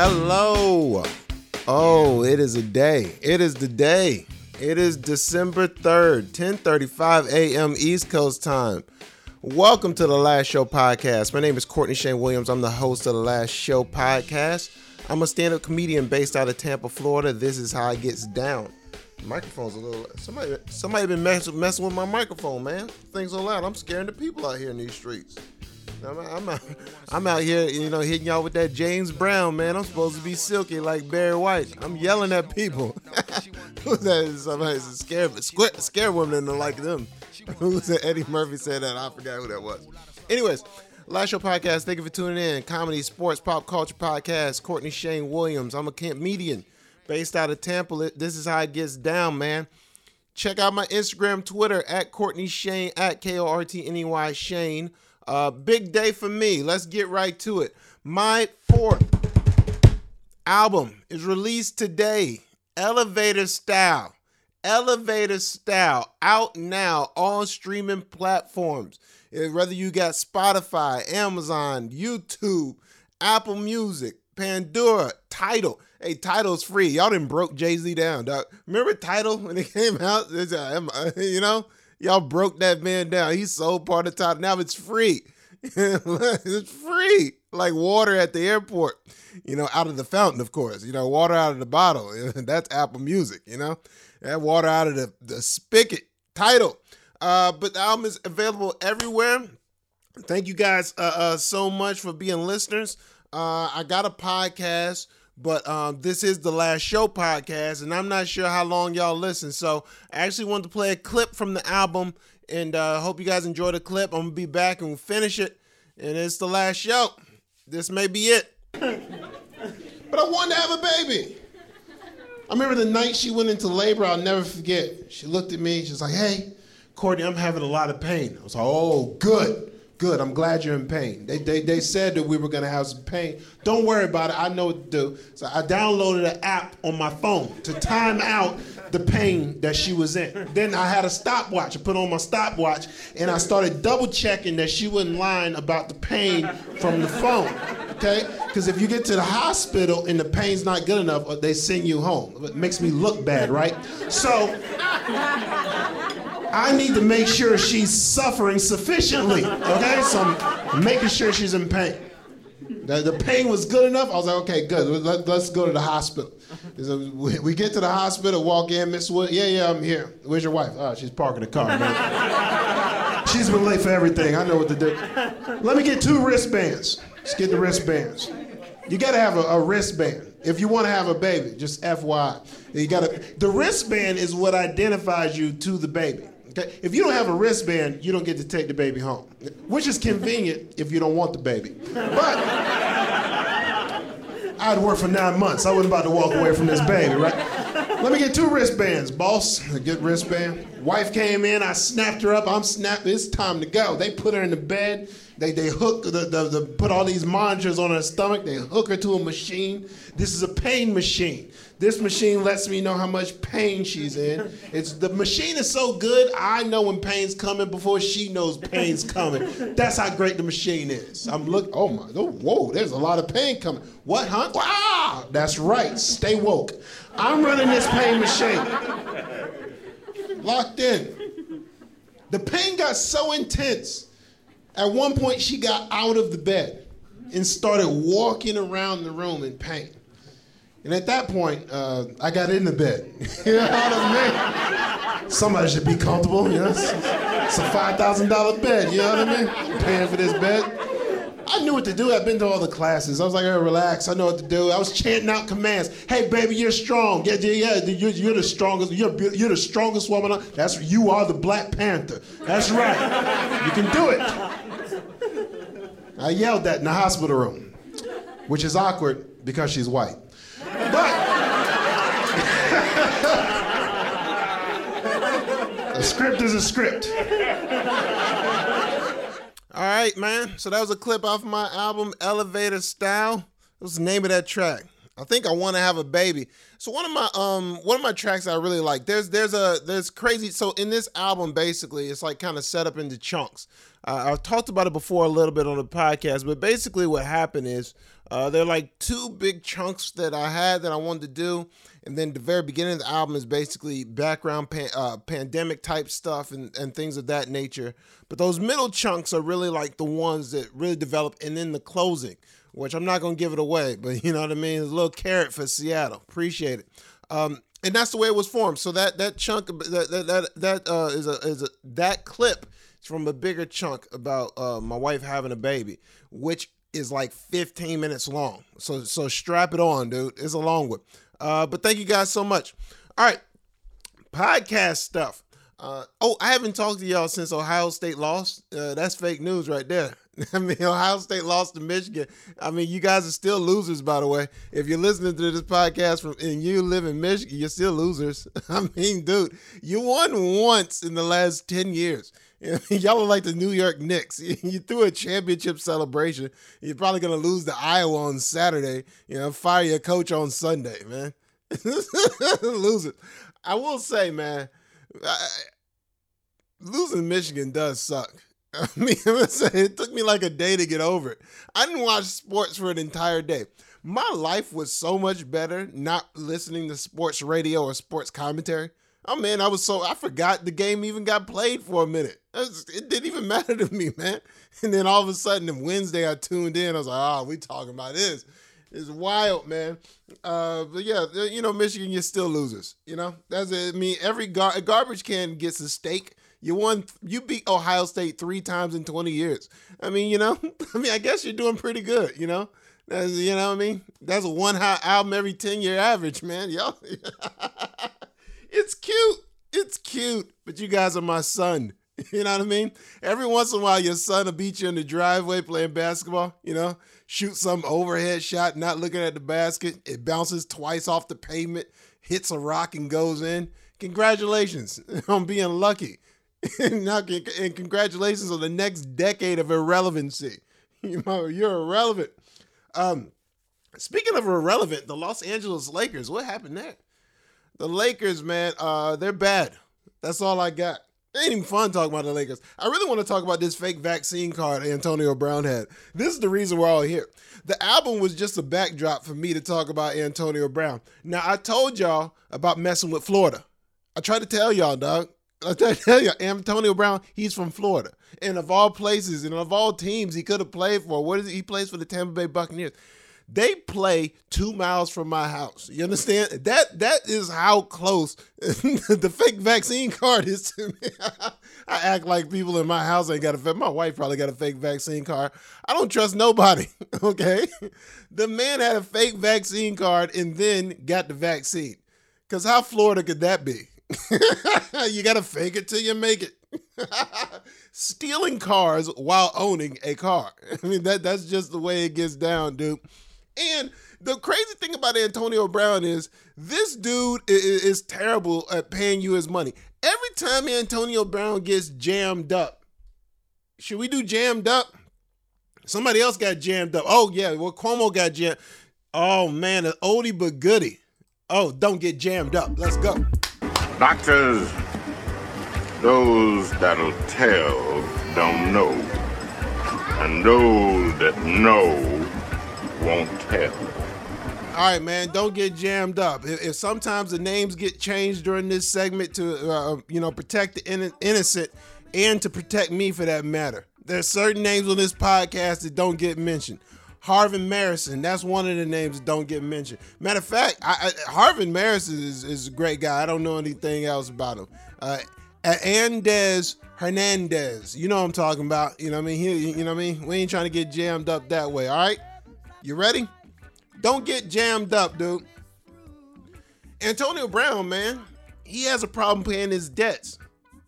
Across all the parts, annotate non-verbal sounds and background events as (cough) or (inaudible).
Hello. Oh, it is a day. It is the day. It is December 3rd, 10:35 a.m. East Coast time. Welcome to the Last Show podcast. My name is Kortney Shane Williams. I'm the host of the Last Show podcast. I'm a stand-up comedian based out of Tampa, Florida. This is how it gets down. The microphone's a little. Somebody, somebody been mess, messing with my microphone, man. Things are loud. I'm scaring the people out here in these streets. I'm, I'm, out, I'm out here, you know, hitting y'all with that James Brown, man. I'm supposed to be silky like Barry White. I'm yelling at people. (laughs) Who's that? Somebody's scared, scared, scared women don't like them. (laughs) Who's that? Eddie Murphy said that. I forgot who that was. Anyways, Last Show Podcast. Thank you for tuning in. Comedy, sports, pop culture podcast. Kortney Shane Williams. I'm a comedian based out of Tampa. This is how it gets down, man. Check out my Instagram, Twitter at Kortney Shane at K O R T N E Y Shane. Uh, big day for me. Let's get right to it. My fourth album is released today. Elevator Style. Elevator Style out now on streaming platforms. Whether you got Spotify, Amazon, YouTube, Apple Music, Pandora, Tidal. Hey, Tidal's free. Y'all didn't broke Jay Z down, dog. Remember Tidal when it (laughs) came out? Uh, (laughs) You know, y'all broke that man down. He's sold part of time. Now it's free. (laughs) it's free, like water at the airport. You know, out of the fountain, of course. You know, water out of the bottle. (laughs) That's Apple Music. You know, that water out of the the spigot. Tidal. Uh, but the album is available everywhere. Thank you guys uh, uh, so much for being listeners. Uh, I got a podcast, but um, this is the last show podcast, and I'm not sure how long y'all listen. So I actually wanted to play a clip from the album, and uh, hope you guys enjoy the clip. I'm gonna be back and we'll finish it, and it's the last show. This may be it. (laughs) but I wanted to have a baby. I remember the night she went into labor. I'll never forget. She looked at me. She was like, "Hey." Kortney, I'm having a lot of pain. I was like, oh, good, good. I'm glad you're in pain. They, they, they said that we were gonna have some pain. Don't worry about it. I know what to do. So I downloaded an app on my phone to time out the pain that she was in. Then I had a stopwatch. I put on my stopwatch and I started double checking that she wasn't lying about the pain from the phone. Okay? Because if you get to the hospital and the pain's not good enough, uh, they send you home. It makes me look bad, right? So I need to make sure she's suffering sufficiently. Okay, so I'm making sure she's in pain. The, the pain was good enough. I was like, okay, good. Let, us go to the hospital. So we, we get to the hospital, walk in, Miss Wood. Yeah, yeah, I'm here. Where's your wife? Oh, she's parking the car, man. she's been late for everything. I know what to do. Let me get two wristbands. Let's get the wristbands. You gotta have a, a wristband if you want to have a baby. Just FYI, you gotta. The wristband is what identifies you to the baby. Okay? If you don't have a wristband, you don't get to take the baby home, which is convenient if you don't want the baby. But I'd work for nine months. I wasn't about to walk away from this baby, right? Let me get two wristbands, boss. Get wristband. Wife came in. I snapped her up. I'm snapped. It's time to go. They put her in the bed. They they hook the, the, the put all these monitors on her stomach. They hook her to a machine. This is a pain machine. This machine lets me know how much pain she's in. It's the machine is so good. I know when pain's coming before she knows pain's coming. That's how great the machine is. I'm look. Oh my. Oh, whoa. There's a lot of pain coming. What, huh? Ah. That's right. Stay woke. I'm running this pain machine. Locked in. The pain got so intense. At one point, she got out of the bed and started walking around the room in pain. And at that point, uh, I got in the bed. (laughs) you know what I mean? Somebody should be comfortable. You know? It's, a five thousand dollar bed. You know what I mean? Paying for this bed. I knew what to do. I've been to all the classes. I was like, hey, relax. I know what to do. I was chanting out commands. Hey, baby, you're strong. Yeah, yeah, yeah. You're, you're the strongest. You're, you're the strongest woman. That's you are the Black Panther. That's right. You can do it. I yelled that in the hospital room, which is awkward because she's white. But (laughs) a script is a script. All right, man. So that was a clip off my album Elevator Style. What's the name of that track? I think I want to have a baby. So one of my um one of my tracks I really like. There's there's a there's crazy. So in this album, basically, it's like kind of set up into chunks. Uh, I've talked about it before a little bit on the podcast, but basically what happened is uh, they're like two big chunks that I had that I wanted to do, and then the very beginning of the album is basically background pan, uh, pandemic type stuff and, and things of that nature. But those middle chunks are really like the ones that really develop, and then the closing which I'm not gonna give it away, but you know what I mean. It's a little carrot for Seattle. Appreciate it. Um, and that's the way it was formed. So that that chunk that that that, uh, is a is a that clip is from a bigger chunk about uh, my wife having a baby, which is like 15 minutes long. So so strap it on, dude. It's a long one. Uh, but thank you guys so much. All right, podcast stuff. Uh, oh, I haven't talked to y'all since Ohio State lost. Uh, that's fake news right there. (laughs) I mean, Ohio State lost to Michigan. I mean, you guys are still losers, by the way. If you're listening to this podcast from and you live in Michigan, you're still losers. (laughs) I mean, dude, you won once in the last 10 years. (laughs) Y'all are like the New York Knicks. You threw a championship celebration. You're probably gonna lose to Iowa on Saturday. You know, fire your coach on Sunday, man. lose it. I will say, man, I, losing Michigan does suck. (laughs) I mean, it took me like a day to get over it. I didn't watch sports for an entire day. My life was so much better not listening to sports radio or sports commentary. Oh man, I was so I forgot the game even got played for a minute. It didn't even (laughs) matter to me, man. And then all of a sudden, on Wednesday, I tuned in. I was like, "Oh, we talking about this." It's wild, man. Uh, but yeah, you know, Michigan, you're still losers. You know, that's it. I mean, every gar- garbage can gets a steak you won. You beat Ohio State three times in 20 years. I mean, you know. (laughs) I mean, I guess you're doing pretty good. You know. That's, you know what I mean? That's a one album every 10 year average, man. Yo, (laughs) it's cute. It's cute. But you guys are my son. (laughs) You know what I mean? Every once in a while, your son will beat you in the driveway playing basketball. You know, shoot some overhead shot, not looking at the basket. It bounces twice off the pavement, hits a rock, and goes in. Congratulations on being lucky. (laughs) and congratulations on the next decade of irrelevancy. (laughs) You know, you're irrelevant. Um, speaking of irrelevant, the Los Angeles Lakers, what happened there? The Lakers, man, uh, they're bad. That's all I got. It ain't even fun talking about the Lakers. I really want to talk about this fake vaccine card Antonio Brown had. This is the reason we're all here. The album was just a backdrop for me to talk about Antonio Brown. Now, I told y'all about messing with Florida. I tried to tell y'all, dog. I tell you, (laughs) Antonio Brown, he's from Florida, and of all places and of all teams he could have played for, what is it? He plays for the Tampa Bay Buccaneers. They play two miles from my house. You understand? That that is how close (laughs) the fake vaccine card is to me. (laughs) I act like people in my house ain't got a fake my wife probably got a fake vaccine card. I don't trust nobody. Okay, the man had a fake vaccine card and then got the vaccine. Cause how Florida could that be? (laughs) you gotta fake it till you make it. (laughs) Stealing cars while owning a car. (laughs) I mean that that's just the way it gets down, dude. And the crazy thing about Antonio Brown is this dude is, is terrible at paying you his money. Every time Antonio Brown gets jammed up, should we do jammed up? Somebody else got jammed up. Oh yeah, well Cuomo got jammed. Oh man, an oldie but goodie. Oh, don't get jammed up. Let's go. Doctors, those that'll tell don't know, and those that know won't tell. All right, man, don't get jammed up. If, if sometimes the names get changed during this segment to, uh, you know, protect the in- innocent and to protect me for that matter. There's certain names on this podcast that don't get mentioned. Harvin Marison. That's one of the names that don't get mentioned. Matter of fact, I, I, Harvin Marison is, is a great guy. I don't know anything else about him. Uh, Andez Hernandez. You know what I'm talking about. You know what I mean? He, you know what I mean? We ain't trying to get jammed up that way. All right? You ready? Don't get jammed up, dude. Antonio Brown, man, he has a problem paying his debts.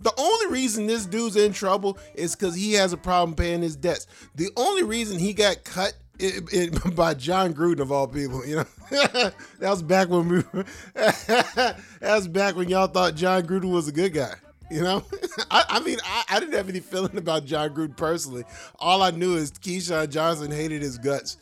The only reason this dude's in trouble is because he has a problem paying his debts. The only reason he got cut it, it, (laughs) by Jon Gruden of all people. You know, (laughs) that was back when we. (laughs) that was back when y'all thought Jon Gruden was a good guy. You know, I, I mean, I, I, didn't have any feeling about Jon Gruden personally. All I knew is Keyshawn Johnson hated his guts,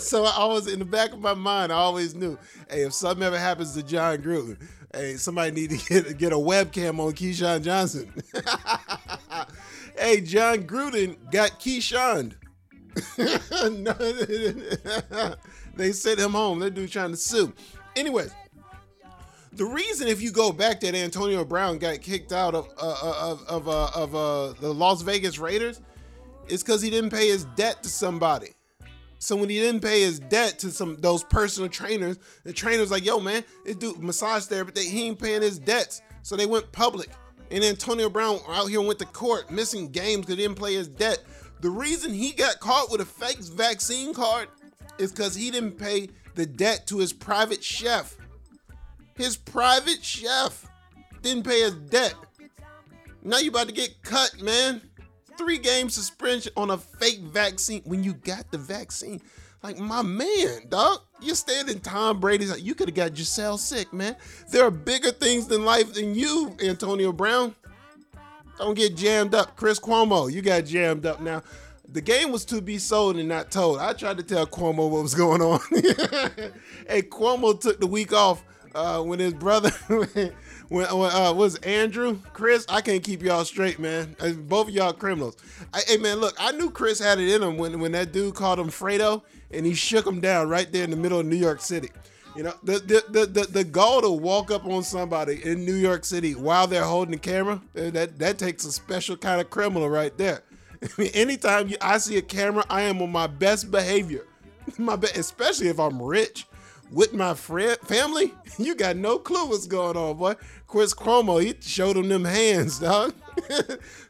so I always, in the back of my mind, I always knew, hey, if something ever happens to Jon Gruden, hey, somebody need to get, get a webcam on Keyshawn Johnson. hey, Jon Gruden got Keyshawn. (laughs) they sent him home. That dude trying to sue. Anyways, the reason, if you go back, that Antonio Brown got kicked out of uh, uh of of, uh, of uh, the Las Vegas Raiders is because he didn't pay his debt to somebody. So when he didn't pay his debt to some those personal trainers, the trainers like, "Yo, man, this dude massage therapy, he ain't paying his debts." So they went public, and Antonio Brown out here went to court, missing games because he didn't pay his debt. The reason he got caught with a fake vaccine card is because he didn't pay the debt to his private chef. His private chef didn't pay his debt. Now you about to get cut, man. Three game suspension on a fake vaccine when you got the vaccine. Like my man, dog. You're standing Tom Brady's you could have got Gisele sick, man. There are bigger things than life than you, Antonio Brown. Don't get jammed up. Chris Cuomo, you got jammed up now. The game was to be sold and not told. I tried to tell Cuomo what was going on. (laughs) hey, Cuomo took the week off uh, when his brother, (laughs) when, when uh, was Andrew, Chris, I can't keep y'all straight, man. Uh, both of y'all criminals. I, hey, man, look, I knew Chris had it in him when, when that dude called him Fredo and he shook him down right there in the middle of New York City. You know, the the, the, the, the goal to walk up on somebody in New York City while they're holding the camera, uh, that, that takes a special kind of criminal right there. (laughs) I mean, anytime you, I see a camera, I am on my best behavior. (laughs) My be- especially if I'm rich with my friend family, (laughs) you got no clue what's going on, boy. Chris Cuomo, he showed him them hands, dog.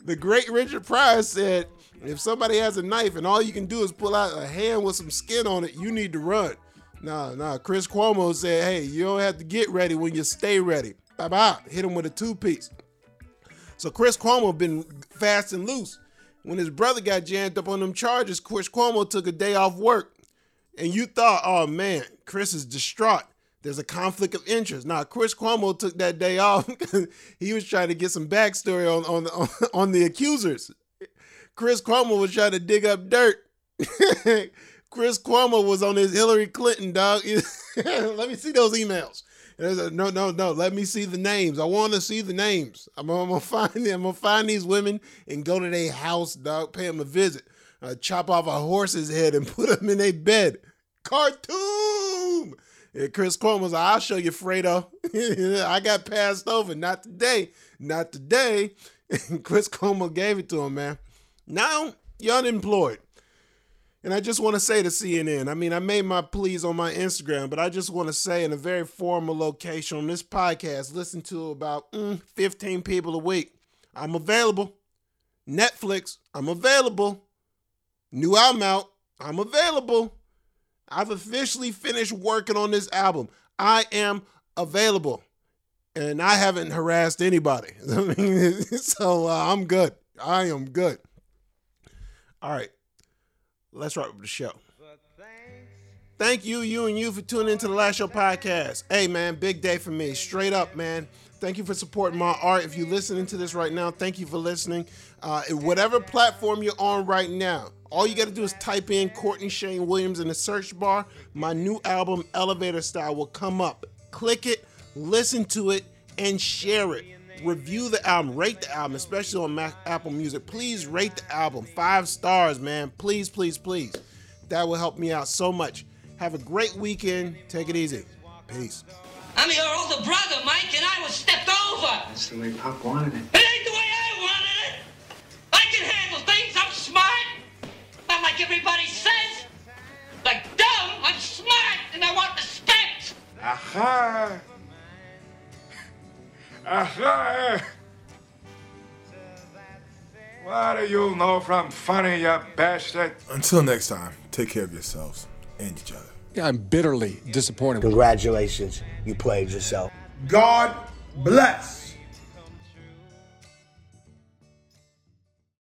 the great Richard Pryor said, if somebody has a knife and all you can do is pull out a hand with some skin on it, you need to run. Nah, nah. Chris Cuomo said, hey, you don't have to get ready when you stay ready. Bye bye. Hit him with a two piece. So Chris Cuomo been fast and loose. When his brother got jammed up on them charges, Chris Cuomo took a day off work and you thought, oh man, Chris is distraught. There's a conflict of interest. Now, Chris Cuomo took that day off because (laughs) he was trying to get some backstory on, on, on, (laughs) on the accusers. Chris Cuomo was trying to dig up dirt. (laughs) Chris Cuomo was on his Hillary Clinton, dog. (laughs) Let me see those emails. No, no, no. Let me see the names. I want to see the names. I'm, I'm, gonna (laughs) find them. I'm gonna find these women and go to their house, dog. Pay them a visit uh, chop off a horse's head and (laughs) put them in a bed. Cartoon. And Chris Cuomo's like, I'll show you, Fredo. I got passed over. Not today. Not today. And Chris Cuomo gave it to him, man. Now you're unemployed. And I just want to say to CNN, I mean, I made my pleas on my Instagram, but I just want to say in a very formal location on this podcast, listen to about mm, 15 people a week. I'm available. Netflix, I'm available. New album out. I'm available. I've officially finished working on this album. I am available. And I haven't harassed anybody. (laughs) So uh, I'm good. I am good. All right. Let's wrap up the show. Thank you, you and you, for tuning into the Last Show podcast. Hey, man, big day for me. Straight up, man. Thank you for supporting my art. If you're listening to this right now, thank you for listening. Uh, whatever platform you're on right now, all you got to do is type in Kortney Shane Williams in the search bar. My new album, Elevator Style, will come up. Click it, listen to it, and share it. Review the album, rate the album, especially on Mac, Apple Music. Please rate the album. Five stars, man. Please, please, please. That will help me out so much. Have a great weekend. Take it easy. Peace. I'm your older brother, Mike, and I was stepped over. That's the way Pop wanted it. It ain't the way I wanted it. I can handle things. I'm smart. Not like everybody says. Like dumb, I'm smart, and I want respect. Aha! Aha! What do you know from funny, you bastard? Until next time, take care of yourselves and each other. Yeah, I'm bitterly disappointed. Congratulations, you played yourself. God bless.